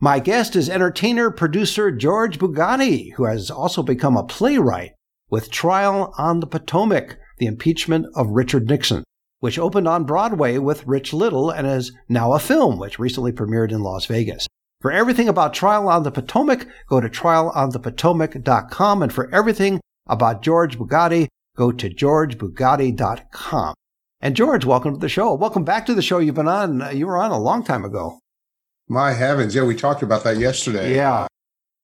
My guest is entertainer producer George Bugatti, who has also become a playwright with Trial on the Potomac, the impeachment of Richard Nixon, which opened on Broadway with Rich Little and is now a film, which recently premiered in Las Vegas. For everything about Trial on the Potomac, go to trialonthepotomac.com. And for everything about George Bugatti, go to georgebugatti.com. And George, welcome to the show. Welcome back to the show you've been on. You were on a long time ago. My heavens. Yeah, we talked about that yesterday. Yeah.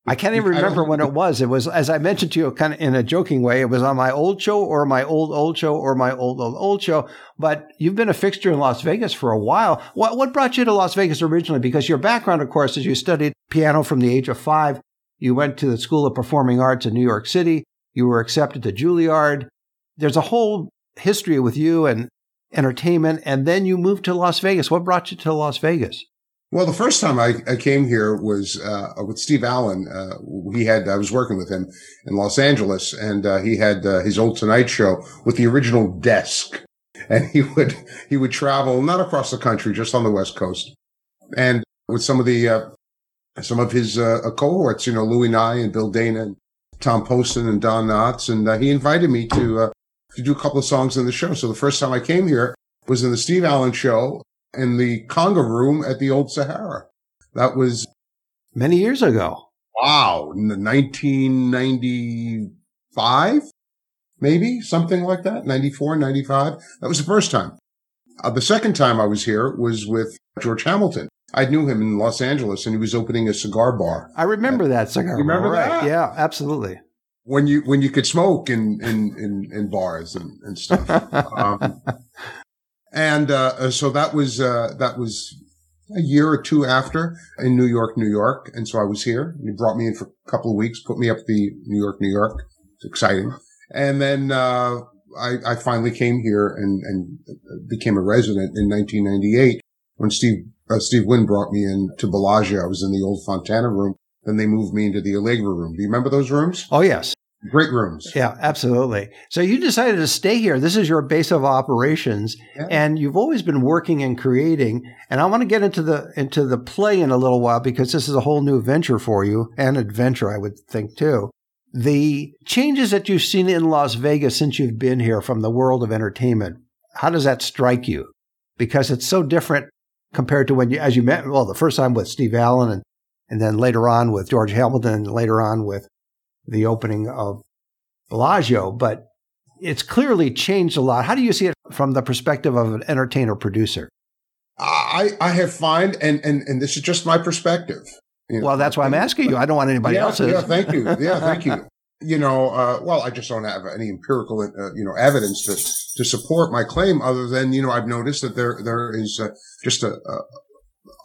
I can't even remember when it was. It was, as I mentioned to you, kind of in a joking way, it was on my old show or my old, old show or my old, old, old show. But you've been a fixture in Las Vegas for a while. What, what brought you to Las Vegas originally? Because your background, of course, is you studied piano from the age of five. You went to the School of Performing Arts in New York City. You were accepted to Juilliard. There's a whole history with you and entertainment. And then you moved to Las Vegas. What brought you to Las Vegas? Well, the first time I, I came here was uh, with Steve Allen. Uh, he had I was working with him in Los Angeles, and uh, he had uh, his old Tonight Show with the original desk, and he would he would travel not across the country, just on the West Coast, and with some of the uh, some of his uh, cohorts, you know, Louis Nye and Bill Dana, and Tom Poston and Don Knotts, and he invited me to to do a couple of songs in the show. So the first time I came here was in the Steve Allen show in the Congo room at the old Sahara. That was many years ago. Wow. 1995, maybe something like that. 94, 95. That was the first time. Uh, the second time I was here was with George Hamilton. I knew him in Los Angeles and he was opening a cigar bar. I remember that cigar bar. you remember bar. That? Yeah, absolutely. When you, when you could smoke in, in, in, in bars and, and stuff. um, and uh, so that was uh, that was a year or two after in New York, New York. And so I was here. He brought me in for a couple of weeks, put me up the New York, New York. It's exciting. And then uh, I, I, finally came here and, and, became a resident in 1998 when Steve uh, Steve Wynn brought me in to Bellagio. I was in the old Fontana room. Then they moved me into the Allegra room. Do you remember those rooms? Oh yes. Great rooms. Yeah, absolutely. So you decided to stay here. This is your base of operations yeah. and you've always been working and creating. And I want to get into the into the play in a little while because this is a whole new venture for you and adventure I would think too. The changes that you've seen in Las Vegas since you've been here from the world of entertainment, how does that strike you? Because it's so different compared to when you as you met well the first time with Steve Allen and and then later on with George Hamilton and later on with the opening of Bellagio, but it's clearly changed a lot. How do you see it from the perspective of an entertainer producer? I, I have find, and, and, and this is just my perspective. You know, well, that's why I'm asking you. I don't want anybody yeah, else's. Yeah, thank you. Yeah, thank you. you know, uh, well, I just don't have any empirical, uh, you know, evidence to, to support my claim other than, you know, I've noticed that there, there is uh, just a, a,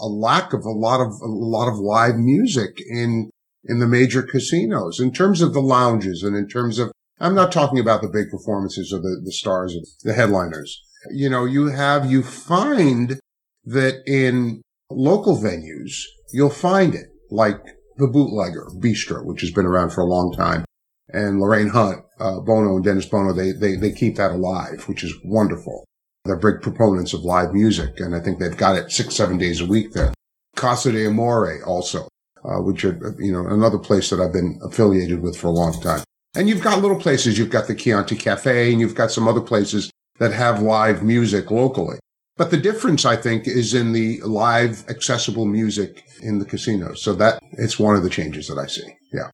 a, lack of a lot of, a lot of live music in, in the major casinos in terms of the lounges and in terms of, I'm not talking about the big performances or the, the stars, of the headliners. You know, you have, you find that in local venues, you'll find it like the bootlegger bistro, which has been around for a long time. And Lorraine Hunt, uh, Bono and Dennis Bono, they, they, they keep that alive, which is wonderful. They're big proponents of live music. And I think they've got it six, seven days a week there. Casa Di Amore also uh, which are, you know, another place that I've been affiliated with for a long time. And you've got little places. You've got the Chianti Cafe and you've got some other places that have live music locally. But the difference, I think, is in the live accessible music in the casinos. So that it's one of the changes that I see. Yeah.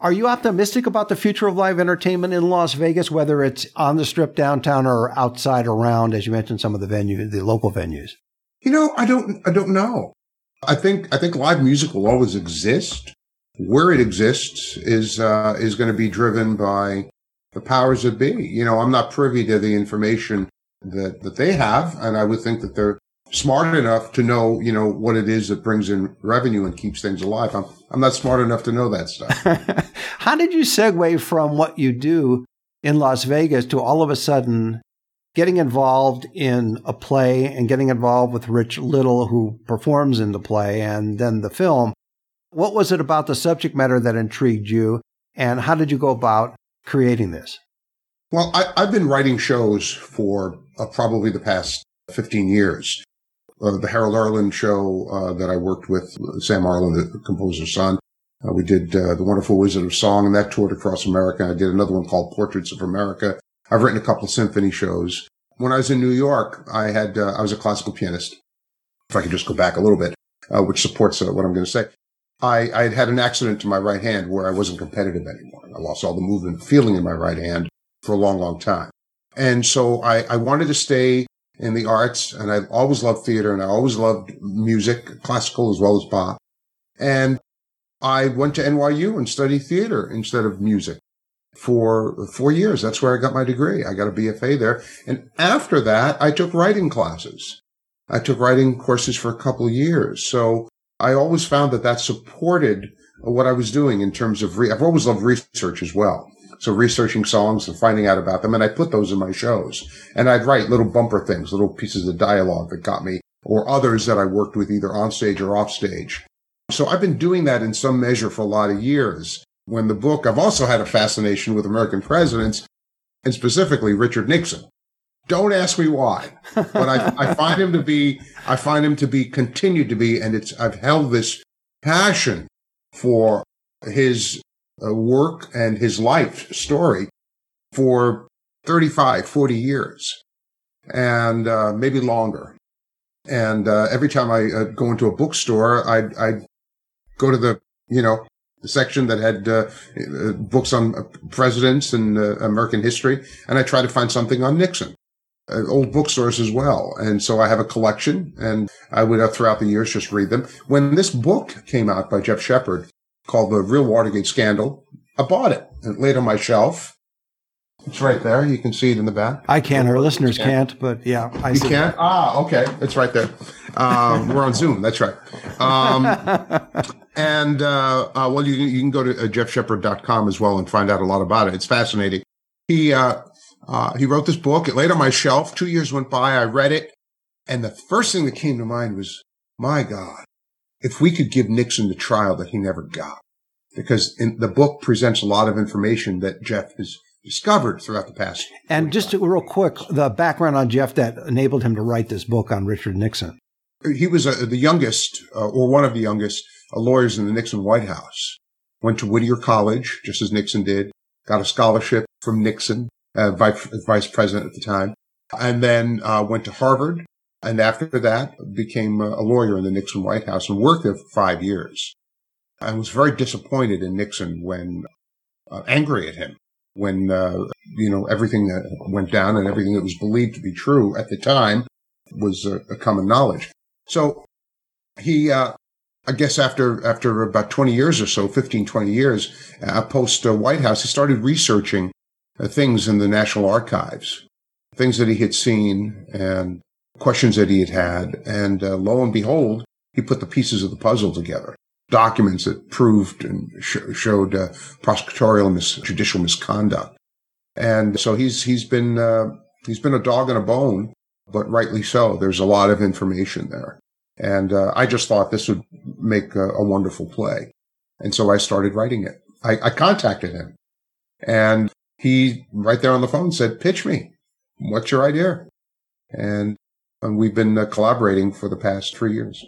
Are you optimistic about the future of live entertainment in Las Vegas, whether it's on the strip downtown or outside around, as you mentioned, some of the venues, the local venues? You know, I don't, I don't know. I think I think live music will always exist. Where it exists is uh, is going to be driven by the powers that be. You know, I'm not privy to the information that that they have, and I would think that they're smart enough to know, you know, what it is that brings in revenue and keeps things alive. I'm, I'm not smart enough to know that stuff. How did you segue from what you do in Las Vegas to all of a sudden getting involved in a play and getting involved with Rich Little, who performs in the play and then the film? What was it about the subject matter that intrigued you? And how did you go about creating this? Well, I, have been writing shows for uh, probably the past 15 years. Uh, the Harold Arlen show uh, that I worked with Sam Arlen, the composer's son. Uh, we did uh, The Wonderful Wizard of Song, and that toured across America. I did another one called Portraits of America. I've written a couple symphony shows. When I was in New York, I had uh, I was a classical pianist. If I could just go back a little bit, which supports what I'm going to say. I, I had had an accident to my right hand where I wasn't competitive anymore. I lost all the movement feeling in my right hand for a long, long time. And so I, I wanted to stay in the arts and I've always loved theater and I always loved music, classical as well as pop. And I went to NYU and studied theater instead of music for four years. That's where I got my degree. I got a BFA there. And after that, I took writing classes. I took writing courses for a couple of years. So I always found that that supported what I was doing in terms of, re- I've always loved research as well. So researching songs and finding out about them. And I put those in my shows and I'd write little bumper things, little pieces of dialogue that got me or others that I worked with either on stage or off stage. So I've been doing that in some measure for a lot of years. When the book, I've also had a fascination with American presidents and specifically Richard Nixon. Don't ask me why, but I, I find him to be, I find him to be continued to be, and it's, I've held this passion for his uh, work and his life story for 35, 40 years and uh, maybe longer. And uh, every time I uh, go into a bookstore, I'd, I'd, go to the, you know, section that had uh, uh, books on presidents and American history, and I try to find something on Nixon. old bookstores as well. And so I have a collection and I would, throughout the years, just read them. When this book came out by Geoff Shepard, called The Real Watergate Scandal. I bought it and laid on my shelf. It's right there. You can see it in the back. I can. Our listeners can't, but yeah, I you can't. Ah, okay. It's right there. Um, we're on Zoom. That's right. Um, and uh, uh, well, you, you can go to uh, geoffshepard.com as well and find out a lot about it. It's fascinating. He uh, uh, he wrote this book. It laid on my shelf. Two years went by. I read it, and the first thing that came to mind was, my God, if we could give Nixon the trial that he never got, because the book presents a lot of information that Geoff has discovered throughout the past. And just real quick, the background on Geoff that enabled him to write this book on Richard Nixon. He was uh, the youngest, uh, or one of the youngest, uh, lawyers in the Nixon White House. Went to Whittier College, just as Nixon did. Got a scholarship from Nixon, uh, vice, vice, president at the time, and then uh, went to Harvard and after that, became a lawyer in the Nixon White House and worked there for five years. I was very disappointed in Nixon when uh, angry at him when uh, you know everything that went down and everything that was believed to be true at the time was a, a common knowledge. So he, uh, I guess, after after about twenty years or so, 15, 20 years uh, post uh, White House, he started researching uh, things in the National Archives, things that he had seen and questions that he had had. And uh, lo and behold, he put the pieces of the puzzle together. Documents that proved and sh- showed uh, prosecutorial mis- judicial misconduct. And so he's he's been uh, he's been a dog and a bone, but rightly so. There's a lot of information there, and uh, I just thought this would make a, a, wonderful play, and so I started writing it. I, I contacted him, and he right there on the phone said, "Pitch me. What's your idea?" And and we've been uh, collaborating for the past three years.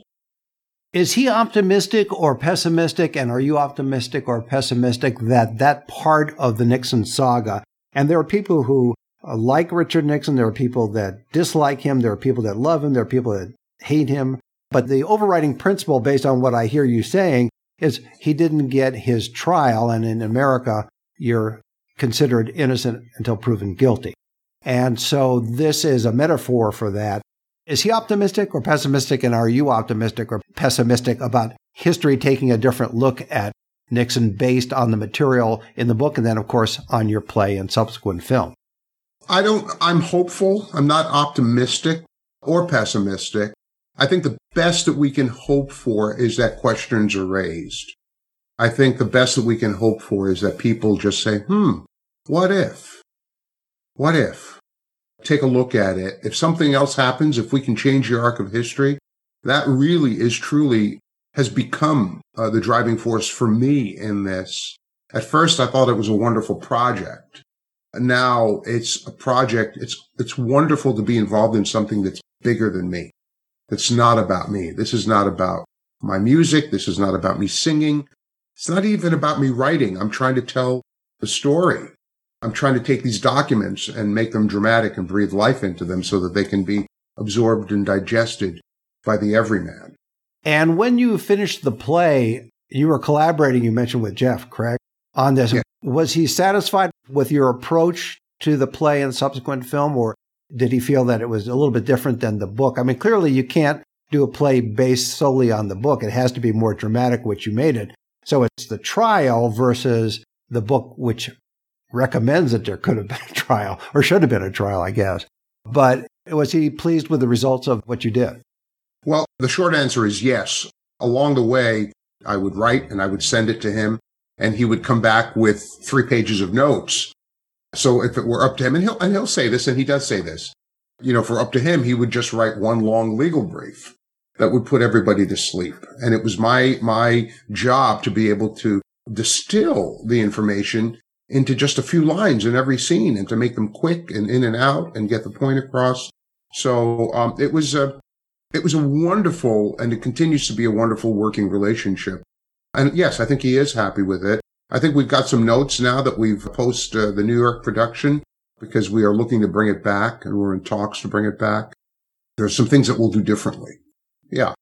Is he optimistic or pessimistic? And are you optimistic or pessimistic that that part of the Nixon saga, and there are people who uh, like Richard Nixon, there are people that dislike him, there are people that love him, there are people that hate him. But the overriding principle, based on what I hear you saying, is he didn't get his trial. And in America, you're considered innocent until proven guilty. And so this is a metaphor for that. Is he optimistic or pessimistic? And are you optimistic or pessimistic about history taking a different look at Nixon based on the material in the book and then, of course, on your play and subsequent film? I don't, I'm hopeful. I'm not optimistic or pessimistic. I think the best that we can hope for is that questions are raised. I think the best that we can hope for is that people just say, hmm, what if? What if? Take a look at it. If something else happens, if we can change the arc of history, that really is truly has become uh, the driving force for me in this. At first, I thought it was a wonderful project. Now it's a project. It's, it's wonderful to be involved in something that's bigger than me. It's not about me. This is not about my music. This is not about me singing. It's not even about me writing. I'm trying to tell the story. I'm trying to take these documents and make them dramatic and breathe life into them so that they can be absorbed and digested by the everyman. And when you finished the play, you were collaborating, you mentioned with Geoff, correct? On this. Yeah. Was he satisfied with your approach to the play and subsequent film, or did he feel that it was a little bit different than the book? I mean, clearly you can't do a play based solely on the book. It has to be more dramatic, which you made it. So it's the trial versus the book, which recommends that there could have been a trial or should have been a trial, I guess. But was he pleased with the results of what you did? Well, the short answer is yes. Along the way, I would write and I would send it to him and he would come back with three pages of notes. So if it were up to him, and he'll, and he'll say this, and he does say this, you know, for up to him, he would just write one long legal brief that would put everybody to sleep. And it was my, my job to be able to distill the information into just a few lines in every scene and to make them quick and in and out and get the point across. So, um, it was a, it was a wonderful, and it continues to be a wonderful working relationship. And yes, I think he is happy with it. I think we've got some notes now that we've post uh, the New York production because we are looking to bring it back and we're in talks to bring it back. There's some things that we'll do differently. Yeah.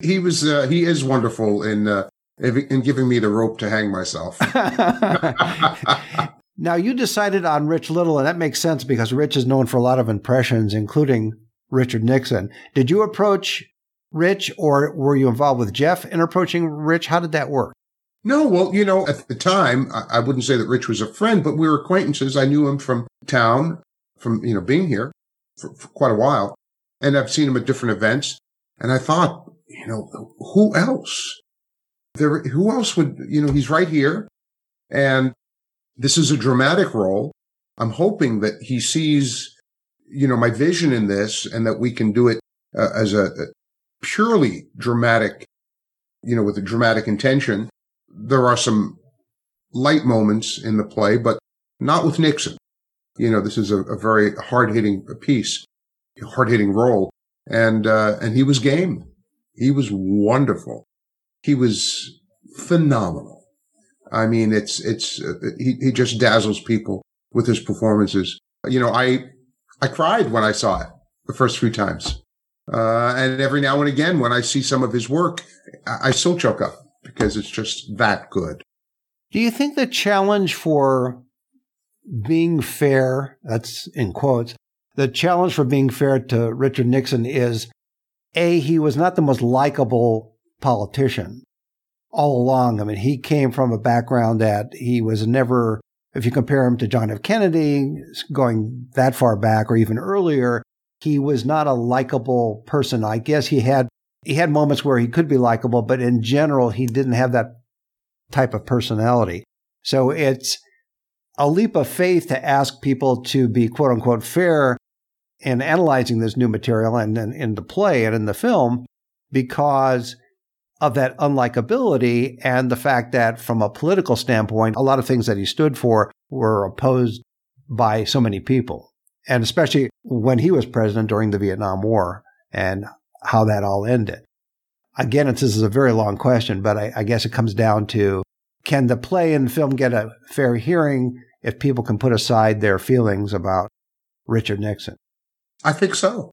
He was, uh, he is wonderful in, uh, in giving me the rope to hang myself. now you decided on Rich Little, and that makes sense because Rich is known for a lot of impressions, including Richard Nixon. Did you approach Rich or were you involved with Geoff in approaching Rich? How did that work? No, well, you know, at the time, I wouldn't say that Rich was a friend, but we were acquaintances. I knew him from town, from, you know, being here for, for quite a while. And I've seen him at different events. And I thought, you know, who else? There, who else would, you know, he's right here. And this is a dramatic role. I'm hoping that he sees you know, my vision in this and that we can do it uh, as a, a, purely dramatic, you know, with a dramatic intention. There are some light moments in the play, but not with Nixon. You know, this is a, a very hard hitting piece, hard hitting role. And, uh, and he was game. He was wonderful. He was phenomenal. I mean, it's, it's, uh, he, he just dazzles people with his performances. You know, I, I cried when I saw it the first few times. Uh, and every now and again, when I see some of his work, I, I still choke up because it's just that good. Do you think the challenge for being fair, that's in quotes, the challenge for being fair to Richard Nixon is A, he was not the most likable politician all along. I mean, he came from a background that he was never if you compare him to John F. Kennedy, going that far back or even earlier, he was not a likable person. I guess he had he had moments where he could be likable, but in general, he didn't have that type of personality. So it's a leap of faith to ask people to be quote unquote fair in analyzing this new material and, and in the play and in the film because of that unlikability and the fact that from a political standpoint, a lot of things that he stood for were opposed by so many people. And especially when he was president during the Vietnam War and how that all ended. Again, this is a very long question, but I, I guess it comes down to can the play and film get a fair hearing if people can put aside their feelings about Richard Nixon? I think so.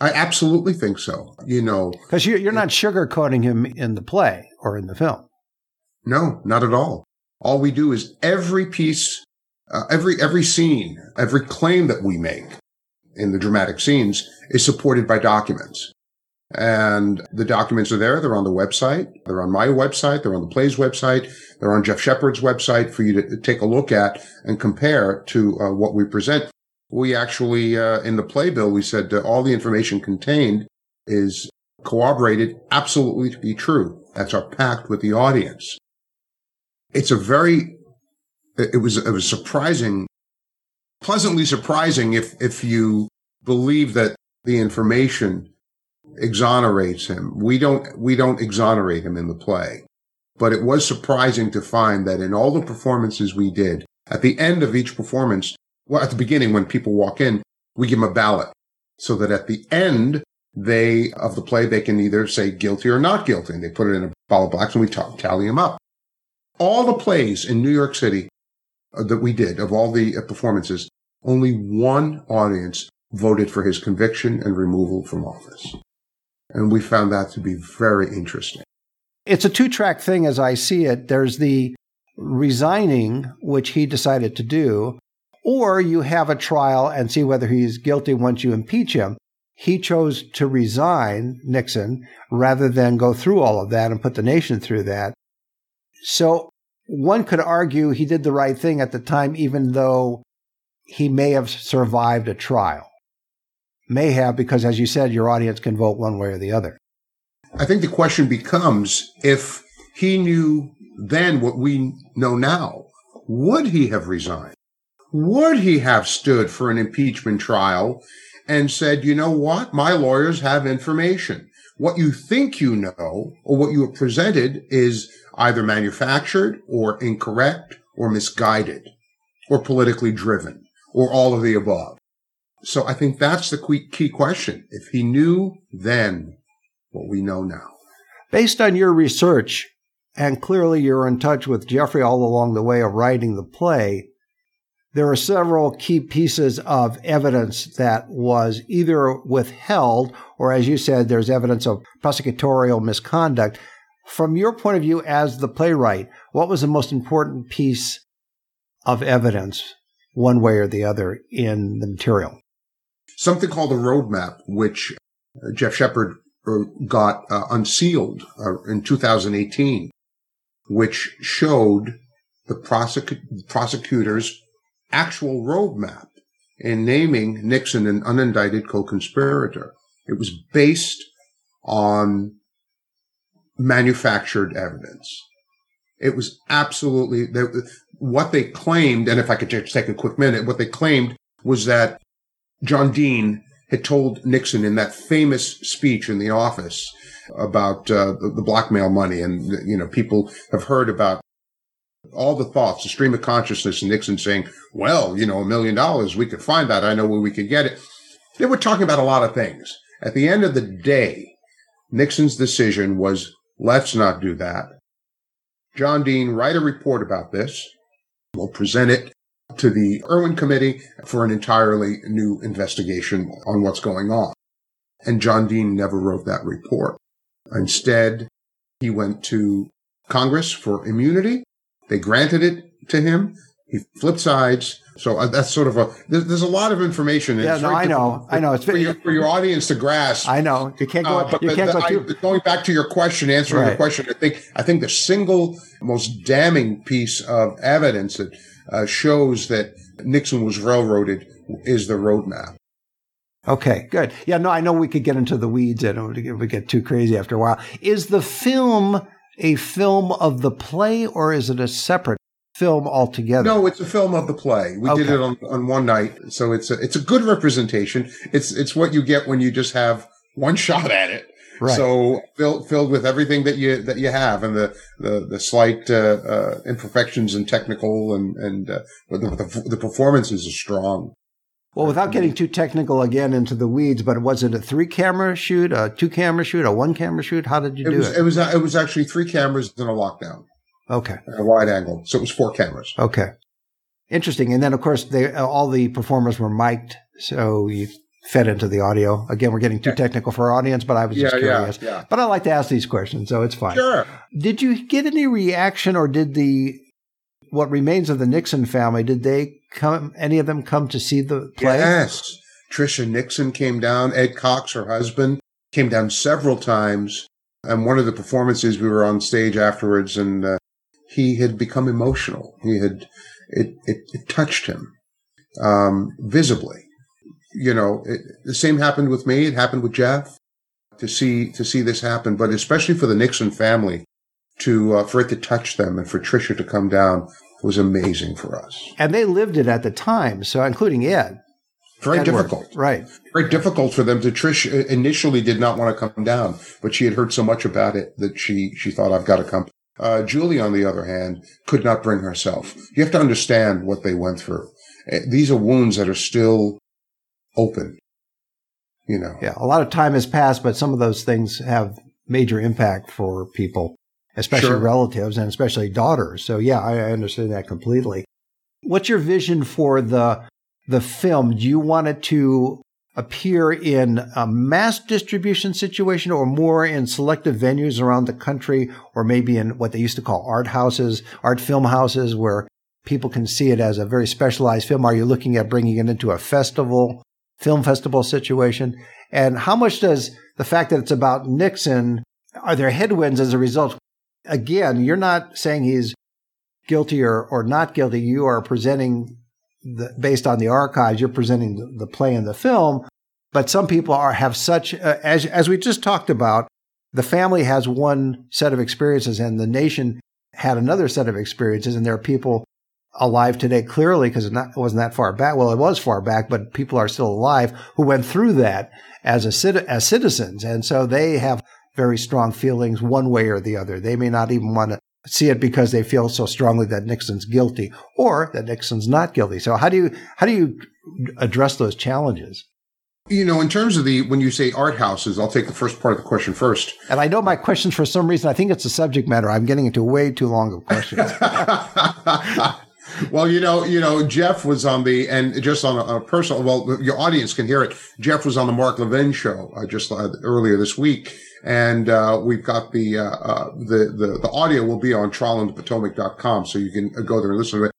I absolutely think so. You know, because you're, you're not sugarcoating him in the play or in the film. No, not at all. All we do is every piece, uh, every every scene, every claim that we make in the dramatic scenes is supported by documents. And the documents are there. They're on the website. They're on my website. They're on the play's website. They're on Geoff Shepard's website for you to take a look at and compare to uh, what we present we actually, uh, in the playbill, we said all the information contained is corroborated absolutely to be true. That's our pact with the audience. It's a very, it was, it was surprising, pleasantly surprising if, if you believe that the information exonerates him. We don't, we don't exonerate him in the play, but it was surprising to find that in all the performances we did, at the end of each performance, well, at the beginning, when people walk in, we give them a ballot so that at the end they of the play they can either say guilty or not guilty, and they put it in a ball of blacks and we t- tally them up. All the plays in New York City uh, that we did of all the uh, performances, only one audience voted for his conviction and removal from office. And we found that to be very interesting. It's a two track thing as I see it. There's the resigning, which he decided to do, or you have a trial and see whether he's guilty once you impeach him. He chose to resign, Nixon, rather than go through all of that and put the nation through that. So one could argue he did the right thing at the time, even though he may have survived a trial. May have, because as you said, your audience can vote one way or the other. I think the question becomes if he knew then what we know now, would he have resigned? Would he have stood for an impeachment trial and said, you know what? My lawyers have information. What you think you know or what you have presented is either manufactured or incorrect or misguided or politically driven or all of the above. So I think that's the key question. If he knew then what we know now. Based on your research, and clearly you're in touch with Jeffrey all along the way of writing the play, there are several key pieces of evidence that was either withheld or, as you said, there's evidence of prosecutorial misconduct. From your point of view as the playwright, what was the most important piece of evidence, one way or the other, in the material? Something called a roadmap, which uh, Geoff Shepard uh, got uh, unsealed uh, in 2018, which showed the prosec- prosecutors actual roadmap in naming Nixon an unindicted co-conspirator. It was based on manufactured evidence. It was absolutely what they claimed. And if I could just take a quick minute, what they claimed was that John Dean had told Nixon in that famous speech in the office about uh, the, the blackmail money. And, you know, people have heard about all the thoughts, the stream of consciousness, Nixon saying, well, you know, a million dollars, we could find that. I know where we could get it. They were talking about a lot of things. At the end of the day, Nixon's decision was, let's not do that. John Dean, write a report about this. We'll present it to the Ervin Committee for an entirely new investigation on what's going on. And John Dean never wrote that report. Instead, he went to Congress for immunity they granted it to him. He flipped sides. So uh, that's sort of a there's, there's, a lot of information. Yeah, no, I know, I know. It's for your, for your audience to grasp. I know you can't go. Uh, but you can't the, go too. I, going back to your question, answering right. your question, I think I think the single most damning piece of evidence that uh, shows that Nixon was railroaded is the roadmap. Okay, good. Yeah, no, I know we could get into the weeds I and it would get too crazy after a while. Is the film a film of the play or is it a separate film altogether? No, it's a film of the play. We okay. did it on, on one night. So it's a, it's a good representation. It's, it's what you get when you just have one shot at it. Right. So filled filled with everything that you that you have, and the the, the slight uh, uh, imperfections and technical, and and uh, the, the, the performances are strong. Well, without getting too technical again into the weeds, but was it a three camera shoot, a two camera shoot, a one camera shoot? How did you it do was, it? It was it was actually three cameras in a lockdown. Okay. A wide angle, so it was four cameras. Okay. Interesting. And then, of course, they all the performers were mic'd, so you fed into the audio. Again, we're getting too technical for our audience, but I was yeah, just curious. Yeah, yeah. But I like to ask these questions, so it's fine. Sure. Did you get any reaction, or did the what remains of the Nixon family? Did they come? Any of them come to see the play? Yes. Tricia Nixon came down. Ed Cox, her husband, came down several times. And one of the performances, we were on stage afterwards, and uh, he had become emotional. He had it it, it touched him um, visibly. You know, it, the same happened with me. It happened with Geoff. to see to see this happen, but especially for the Nixon family to uh, for it to touch them and for Tricia to come down was amazing for us. And they lived it at the time, so including Ed. Very Edward, difficult. Right. Very difficult for them to Trish initially did not want to come down, but she had heard so much about it that she she thought I've got to come. Uh, Julie, on the other hand, could not bring herself. You have to understand what they went through. Eh, these are wounds that are still open. You know. Yeah, a lot of time has passed, but some of those things have major impact for people especially sure. relatives and especially daughters. So yeah, I understand that completely. What's your vision for the the film? Do you want it to appear in a mass distribution situation or more in selective venues around the country or maybe in what they used to call art houses, art film houses where people can see it as a very specialized film? Are you looking at bringing it into a festival, film festival situation? And how much does the fact that it's about Nixon, are there headwinds as a result? Again, you're not saying he's guilty or, or not guilty. You are presenting the, based on the archives, you're presenting the, the play and the film. But some people are have such, uh, as, as we just talked about, the family has one set of experiences and the nation had another set of experiences. And there are people alive today, clearly, because it, it, wasn't that far back. Well, it was far back, but people are still alive who went through that as a as citizens. And so they have very strong feelings one way or the other. They may not even want to see it because they feel so strongly that Nixon's guilty or that Nixon's not guilty. So how do you how do you address those challenges? You know, in terms of the when you say art houses, I'll take the first part of the question first. And I know my questions for some reason I think it's a subject matter. I'm getting into way too long of questions. well, you know, you know, Geoff was on the, and just on a, a, personal, well, your audience can hear it. Geoff was on the Mark Levin show uh, just uh, earlier this week. And, uh, we've got the, uh, uh, the, the, the audio will be on trialandpotomac.com. So you can go there and listen to it.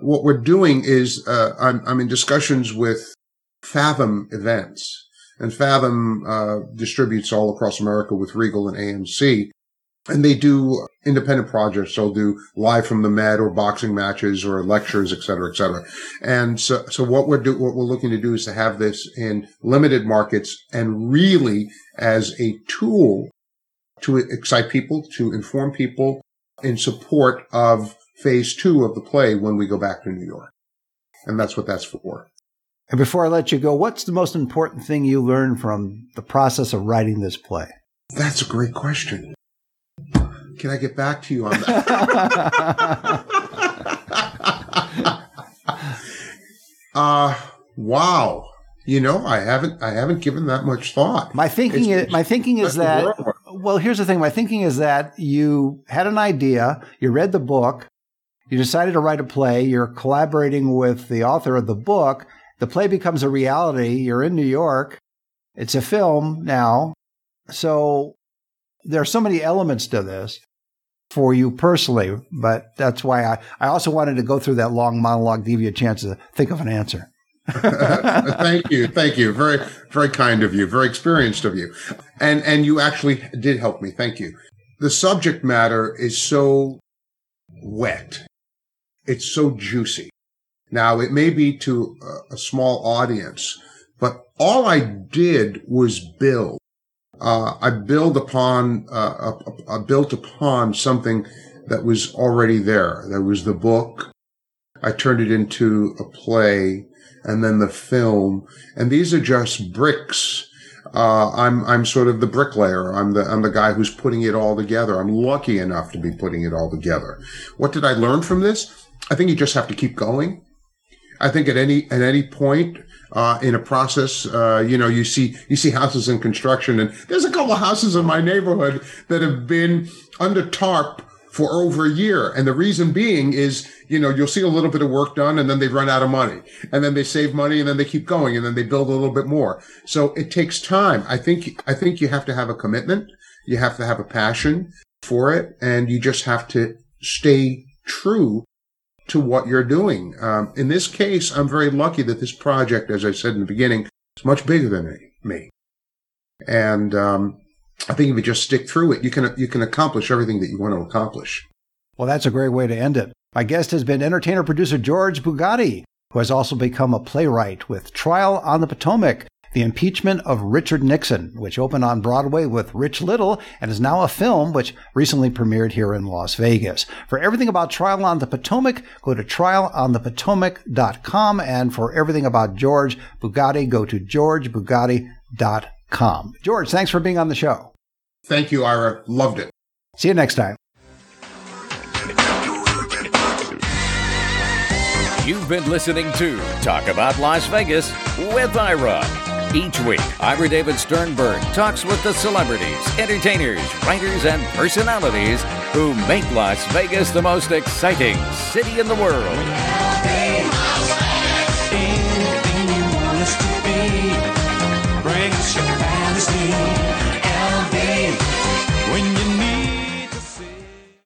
What we're doing is, uh I'm, I'm in discussions with Fathom events and Fathom, distributes all across America with Regal and AMC and they do independent projects. They'll do live from the Met or boxing matches or lectures, et cetera, et cetera. And so, so what we're do, what we're looking to do is to have this in limited markets and really as a tool to excite people, to inform people in support of phase two of the play when we go back to New York. And that's what that's for. And before I let you go, what's the most important thing you learned from the process of writing this play? That's a great question. Can I get back to you on that? uh, wow. You know, I haven't I haven't given that much thought. My thinking it's, is my thinking is that well, here's the thing. My thinking is that you had an idea, you read the book, you decided to write a play, you're collaborating with the author of the book, the play becomes a reality, you're in New York, it's a film now. So there are so many elements to this for you personally, but that's why I, I also wanted to go through that long monologue to give you a chance to think of an answer. thank you. Thank you. Very, very kind of you. Very experienced of you. And, and you actually did help me. Thank you. The subject matter is so wet. It's so juicy. Now it may be to a, a small audience, but all I did was build uh, I build upon, uh, I built upon something that was already there. There was the book. I turned it into a play and then the film. And these are just bricks. Uh, I'm, I'm sort of the bricklayer. I'm the, I'm the guy who's putting it all together. I'm lucky enough to be putting it all together. What did I learn from this? I think you just have to keep going. I think at any, at any point, uh, in a process. Uh, you know, you see you see houses in construction, and there's a couple of houses in my neighborhood that have been under tarp for over a year, and the reason being is you know you'll see a little bit of work done, and then they run out of money, and then they save money, and then they keep going, and then they build a little bit more. So it takes time. I think I think you have to have a commitment. You have to have a passion for it, and you just have to stay true to what you're doing. Um, in this case, I'm very lucky that this project, as I said in the beginning, is much bigger than me. And um, I think if you just stick through it, you can you can accomplish everything that you want to accomplish. Well, that's a great way to end it. My guest has been entertainer producer George Bugatti, who has also become a playwright with Trial on the Potomac, The Impeachment of Richard Nixon, which opened on Broadway with Rich Little and is now a film which recently premiered here in Las Vegas. For everything about Trial on the Potomac, go to trialonthepotomac.com. And for everything about George Bugatti, go to georgebugatti.com. George, thanks for being on the show. Thank you, Ira. Loved it. See you next time. You've been listening to Talk About Las Vegas with Ira. Each week, Ira David Sternberg. Talks with the celebrities, entertainers, writers, and personalities who make Las Vegas the most exciting city in the world.